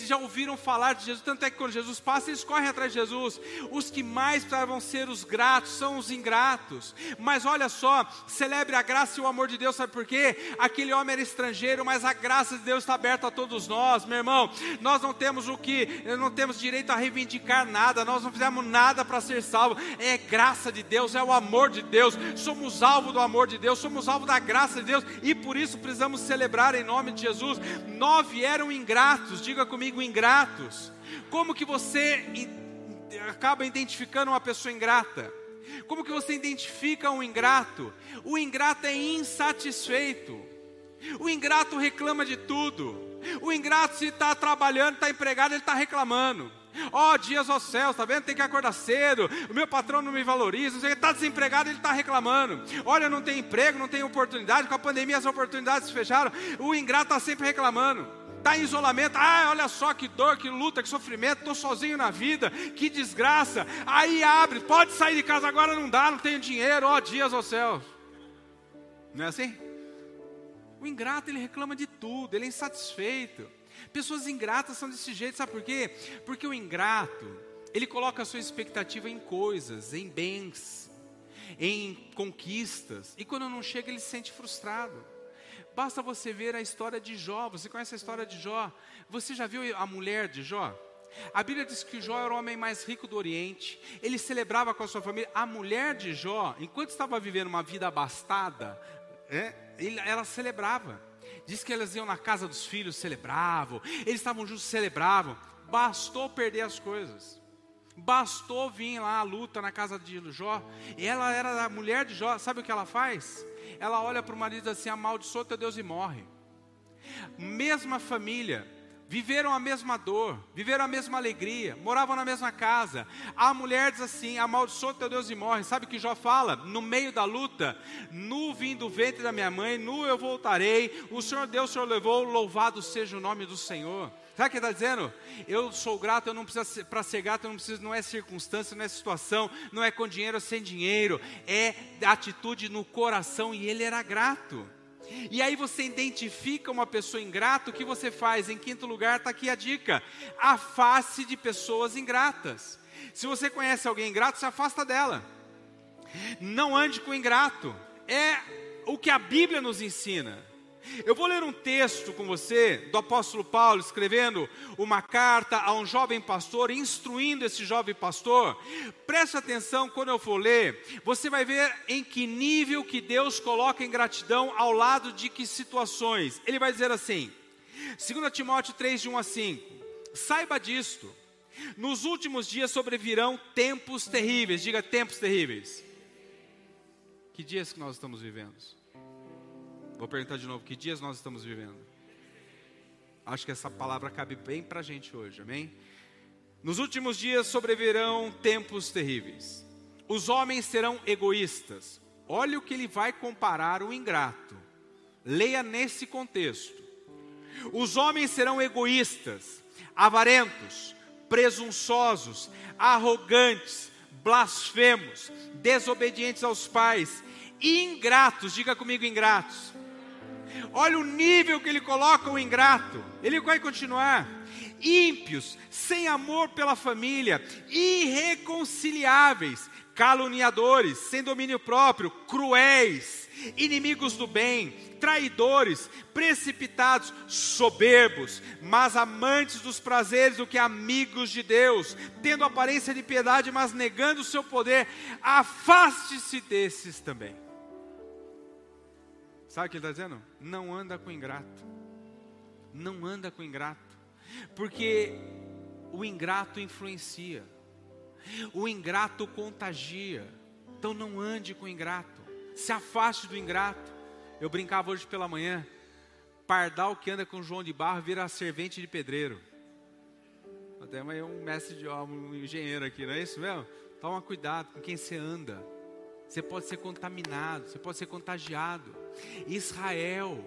já ouviram falar de Jesus, tanto é que quando Jesus passa, eles correm atrás de Jesus. Os que mais precisavam ser os gratos são os ingratos. Mas olha só, celebre a graça e o amor de Deus, sabe por quê? Aquele homem era estrangeiro, mas a graça de Deus está aberta a todos nós, meu irmão. Nós não temos o que, não temos direito a reivindicar nada, nós não fizemos nada para ser salvo. É graça de Deus, é o amor de Deus, somos alvo do amor de Deus. Deus, somos alvo da graça de Deus e por isso precisamos celebrar em nome de Jesus. Nove eram ingratos, diga comigo, ingratos. Como que você acaba identificando uma pessoa ingrata? Como que você identifica um ingrato? O ingrato é insatisfeito. O ingrato reclama de tudo. O ingrato, se está trabalhando, está empregado, ele está reclamando. Ó oh, dias aos céus, tá vendo? Tem que acordar cedo. O meu patrão não me valoriza. Está desempregado, ele está reclamando. Olha, não tem emprego, não tem oportunidade. Com a pandemia as oportunidades se fecharam. O ingrato está sempre reclamando. Está em isolamento. Ah, olha só que dor, que luta, que sofrimento. Estou sozinho na vida. Que desgraça. Aí abre. Pode sair de casa agora, não dá, não tenho dinheiro. Ó oh, dias aos céus. Não é assim? O ingrato ele reclama de tudo, ele é insatisfeito. Pessoas ingratas são desse jeito, sabe por quê? Porque o ingrato, ele coloca a sua expectativa em coisas, em bens, em conquistas, e quando não chega, ele se sente frustrado. Basta você ver a história de Jó. Você conhece a história de Jó? Você já viu a mulher de Jó? A Bíblia diz que Jó era o homem mais rico do Oriente. Ele celebrava com a sua família. A mulher de Jó, enquanto estava vivendo uma vida abastada, é, ela celebrava. Diz que elas iam na casa dos filhos, celebravam. Eles estavam juntos, celebravam. Bastou perder as coisas. Bastou vir lá a luta na casa de Jó. E ela era a mulher de Jó. Sabe o que ela faz? Ela olha para o marido assim: amaldiçoa teu Deus e morre. Mesma família, viveram a mesma dor, viveram a mesma alegria, moravam na mesma casa. A mulher diz assim: amaldiçoa teu Deus e morre. Sabe o que Jó fala? No meio da luta, nu vim do ventre da minha mãe, nu eu voltarei. O Senhor Deus, o Senhor levou, louvado seja o nome do Senhor. Sabe o que ele está dizendo? Eu sou grato, eu não preciso, para ser grato, eu não preciso, não é circunstância, não é situação, não é com dinheiro ou sem dinheiro, é atitude no coração, e ele era grato. E aí você identifica uma pessoa ingrata, o que você faz? Em quinto lugar está aqui a dica: afaste de pessoas ingratas. Se você conhece alguém ingrato, se afasta dela. Não ande com ingrato. É o que a Bíblia nos ensina. Eu vou ler um texto com você do apóstolo Paulo escrevendo uma carta a um jovem pastor, instruindo esse jovem pastor. Preste atenção quando eu for ler, você vai ver em que nível que Deus coloca em gratidão ao lado de que situações. Ele vai dizer assim: 2 Timóteo 3, de 1 a 5. Saiba disto, nos últimos dias sobrevirão tempos terríveis. Diga tempos terríveis. Que dias que nós estamos vivendo? Vou perguntar de novo: que dias nós estamos vivendo? Acho que essa palavra cabe bem para a gente hoje, amém? Nos últimos dias sobrevirão tempos terríveis. Os homens serão egoístas. Olha o que ele vai comparar o ingrato. Leia nesse contexto. Os homens serão egoístas, avarentos, presunçosos, arrogantes, blasfemos, desobedientes aos pais, ingratos. Diga comigo, ingratos Olha o nível que ele coloca o ingrato. Ele vai continuar. Ímpios, sem amor pela família, irreconciliáveis, caluniadores, sem domínio próprio, cruéis, inimigos do bem, traidores, precipitados, soberbos, mas amantes dos prazeres do que amigos de Deus, tendo aparência de piedade, mas negando o seu poder, afaste-se desses também. Sabe o que ele está dizendo? Não anda com ingrato. Não anda com ingrato. Porque o ingrato influencia. O ingrato contagia. Então não ande com ingrato. Se afaste do ingrato. Eu brincava hoje pela manhã. Pardal que anda com João de Barro vira servente de pedreiro. Até um mestre de obra, um engenheiro aqui, não é isso mesmo? Toma cuidado com quem você anda. Você pode ser contaminado, você pode ser contagiado. Israel,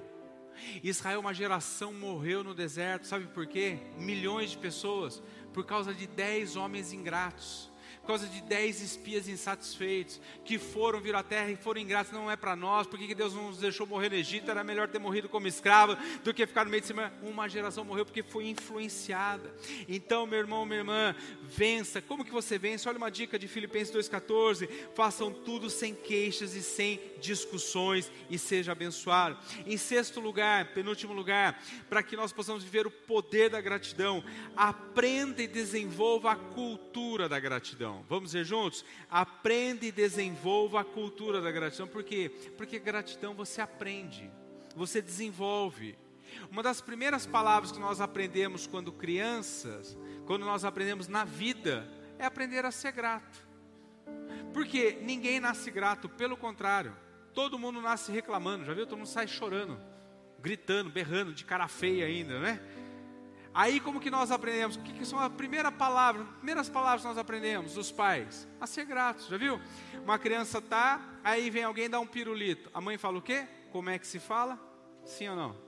Israel, uma geração morreu no deserto, sabe por quê? Milhões de pessoas, por causa de dez homens ingratos por causa de dez espias insatisfeitos, que foram vir à terra e foram ingratos, não é para nós, porque Deus não nos deixou morrer no Egito, era melhor ter morrido como escravo do que ficar no meio de cima. Uma geração morreu porque foi influenciada. Então, meu irmão, minha irmã, vença. Como que você vence? Olha uma dica de Filipenses 2,14: façam tudo sem queixas e sem discussões e seja abençoado. Em sexto lugar, penúltimo lugar, para que nós possamos viver o poder da gratidão, aprenda e desenvolva a cultura da gratidão gratidão. Vamos ver juntos? Aprende e desenvolva a cultura da gratidão. Por quê? Porque gratidão você aprende, você desenvolve. Uma das primeiras palavras que nós aprendemos quando crianças, quando nós aprendemos na vida, é aprender a ser grato. Porque ninguém nasce grato, pelo contrário, todo mundo nasce reclamando, já viu? Todo mundo sai chorando, gritando, berrando, de cara feia ainda, né? Aí como que nós aprendemos? O que, que são a primeira palavra, as primeiras palavras que nós aprendemos dos pais? A ser gratos, já viu? Uma criança tá, aí vem alguém dar um pirulito. A mãe fala o quê? Como é que se fala? Sim ou não?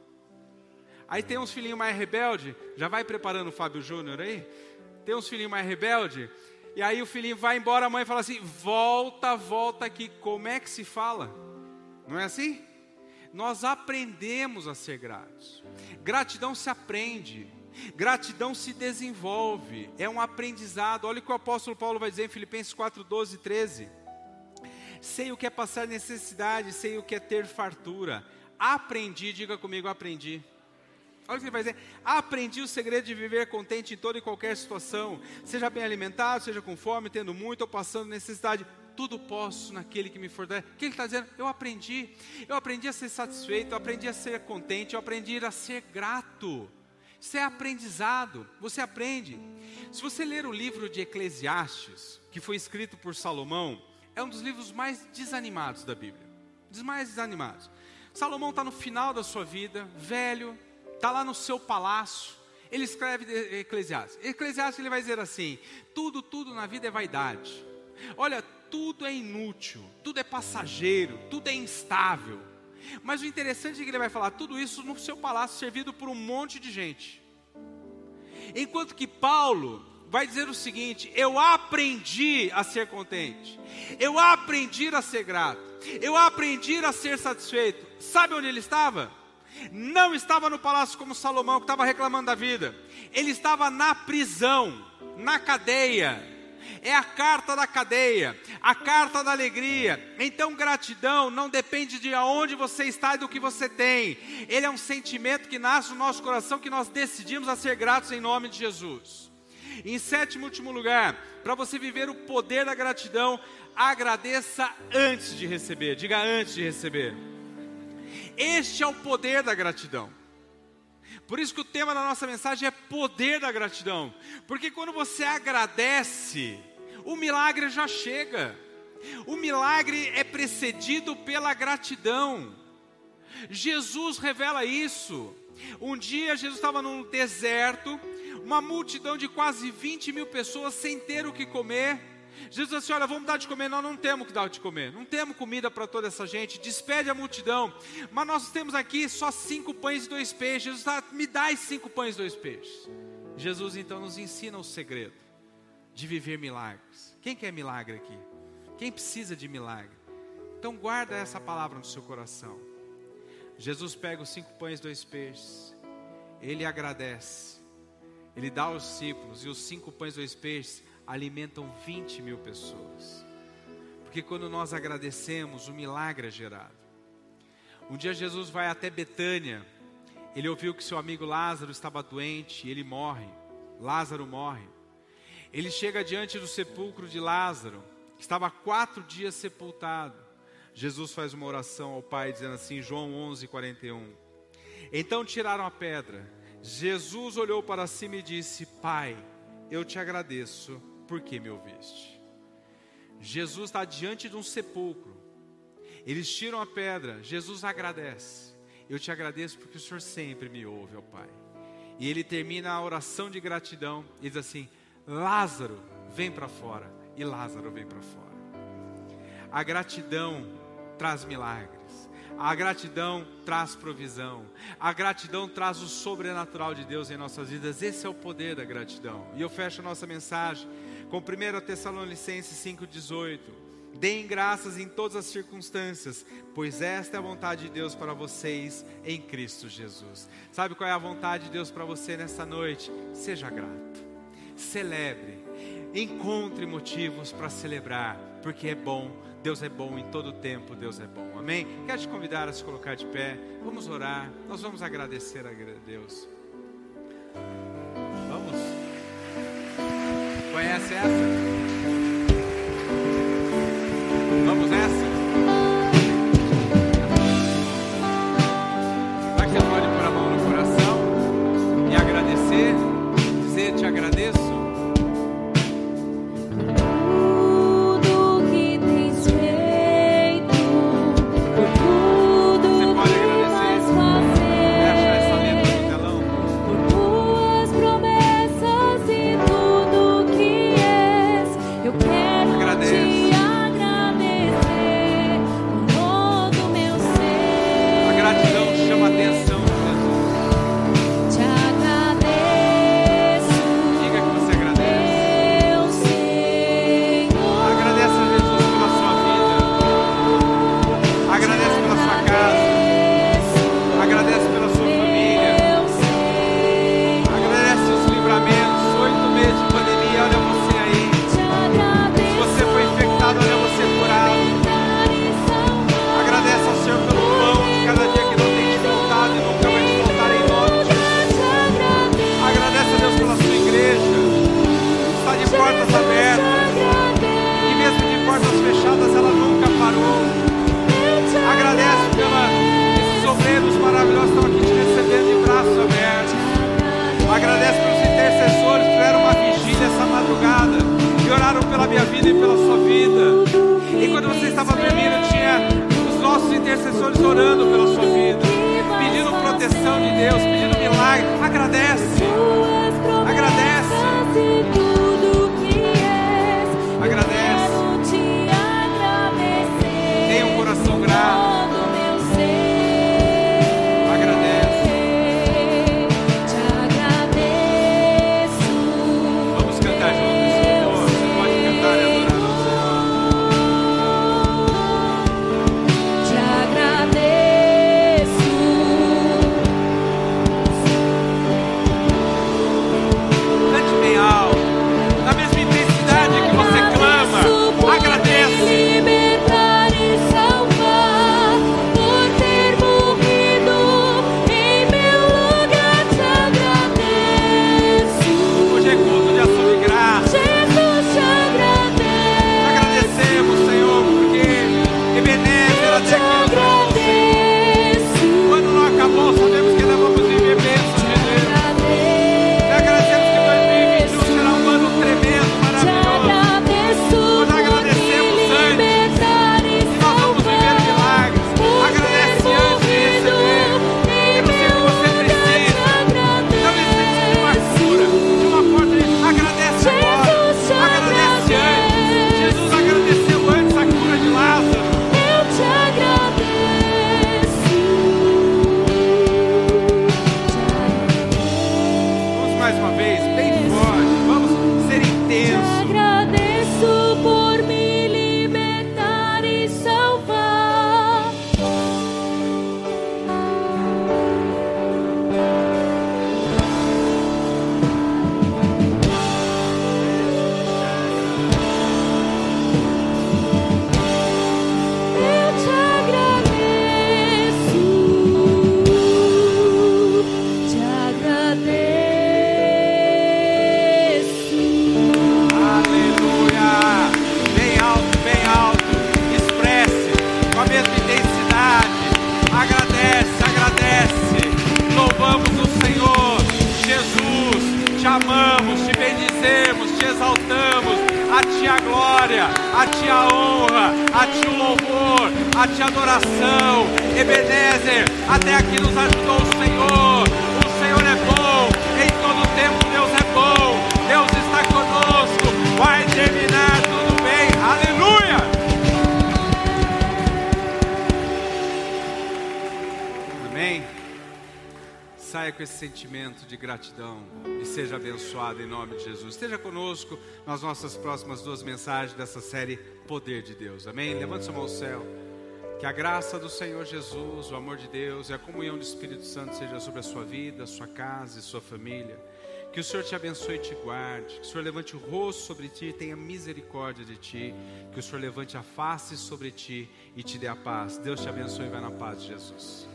Aí tem uns filhinhos mais rebelde, já vai preparando o Fábio Júnior aí. Tem uns filhinhos mais rebelde, e aí o filhinho vai embora, a mãe fala assim: "Volta, volta aqui". Como é que se fala? Não é assim? Nós aprendemos a ser gratos. Gratidão se aprende. Gratidão se desenvolve, é um aprendizado. Olha o que o apóstolo Paulo vai dizer em Filipenses 4, 12 e 13. Sei o que é passar necessidade, sei o que é ter fartura. Aprendi, diga comigo, aprendi. Olha o que ele vai dizer. Aprendi o segredo de viver contente em toda e qualquer situação. Seja bem alimentado, seja com fome, tendo muito ou passando necessidade. tudo posso naquele que me fortalece. O que ele está dizendo? Eu aprendi. Eu aprendi a ser satisfeito, eu aprendi a ser contente, eu aprendi a ser grato. Isso é aprendizado, você aprende. Se você ler o livro de Eclesiastes, que foi escrito por Salomão, é um dos livros mais desanimados da Bíblia. Dos mais desanimados. Salomão está no final da sua vida, velho, está lá no seu palácio. Ele escreve Eclesiastes. Eclesiastes ele vai dizer assim: tudo, tudo na vida é vaidade. Olha, tudo é inútil, tudo é passageiro, tudo é instável. Mas o interessante é que ele vai falar tudo isso no seu palácio, servido por um monte de gente. Enquanto que Paulo vai dizer o seguinte: eu aprendi a ser contente, eu aprendi a ser grato, eu aprendi a ser satisfeito. Sabe onde ele estava? Não estava no palácio como Salomão, que estava reclamando da vida, ele estava na prisão, na cadeia é a carta da cadeia, a carta da alegria. Então, gratidão não depende de aonde você está e do que você tem. Ele é um sentimento que nasce no nosso coração que nós decidimos a ser gratos em nome de Jesus. Em sétimo e último lugar, para você viver o poder da gratidão, agradeça antes de receber. Diga antes de receber. Este é o poder da gratidão. Por isso que o tema da nossa mensagem é poder da gratidão. Porque quando você agradece, o milagre já chega. O milagre é precedido pela gratidão. Jesus revela isso. Um dia Jesus estava num deserto, uma multidão de quase 20 mil pessoas sem ter o que comer. Jesus disse assim: Olha, vamos dar de comer. Nós não temos que dar de comer, não temos comida para toda essa gente. Despede a multidão, mas nós temos aqui só cinco pães e dois peixes. Jesus está, me dá os cinco pães e dois peixes. Jesus então nos ensina o segredo de viver milagres. Quem quer milagre aqui? Quem precisa de milagre? Então guarda essa palavra no seu coração. Jesus pega os cinco pães e dois peixes. Ele agradece. Ele dá aos discípulos e os cinco pães e dois peixes alimentam 20 mil pessoas. Porque quando nós agradecemos, o milagre é gerado. Um dia Jesus vai até Betânia. Ele ouviu que seu amigo Lázaro estava doente e ele morre. Lázaro morre. Ele chega diante do sepulcro de Lázaro, que estava quatro dias sepultado. Jesus faz uma oração ao Pai, dizendo assim, João 11, 41. Então tiraram a pedra. Jesus olhou para cima e disse: Pai, eu te agradeço porque me ouviste. Jesus está diante de um sepulcro. Eles tiram a pedra. Jesus agradece. Eu te agradeço porque o Senhor sempre me ouve, ó Pai. E ele termina a oração de gratidão e diz assim: Lázaro, vem para fora. E Lázaro vem para fora. A gratidão traz milagres. A gratidão traz provisão. A gratidão traz o sobrenatural de Deus em nossas vidas. Esse é o poder da gratidão. E eu fecho a nossa mensagem com 1 Tessalonicenses 5,18. Deem graças em todas as circunstâncias, pois esta é a vontade de Deus para vocês em Cristo Jesus. Sabe qual é a vontade de Deus para você nessa noite? Seja grato celebre, encontre motivos para celebrar, porque é bom, Deus é bom em todo tempo, Deus é bom, amém? Quero te convidar a se colocar de pé, vamos orar, nós vamos agradecer a Deus. Conhece intercessores orando pela sua vida, pedindo proteção de Deus, pedindo milagre. Agradece. Agradece. as nossas próximas duas mensagens dessa série Poder de Deus. Amém? Levante sua mão ao céu. Que a graça do Senhor Jesus, o amor de Deus e a comunhão do Espírito Santo seja sobre a sua vida, sua casa e sua família. Que o Senhor te abençoe e te guarde. Que o Senhor levante o rosto sobre ti e tenha misericórdia de ti. Que o Senhor levante a face sobre ti e te dê a paz. Deus te abençoe e vai na paz de Jesus.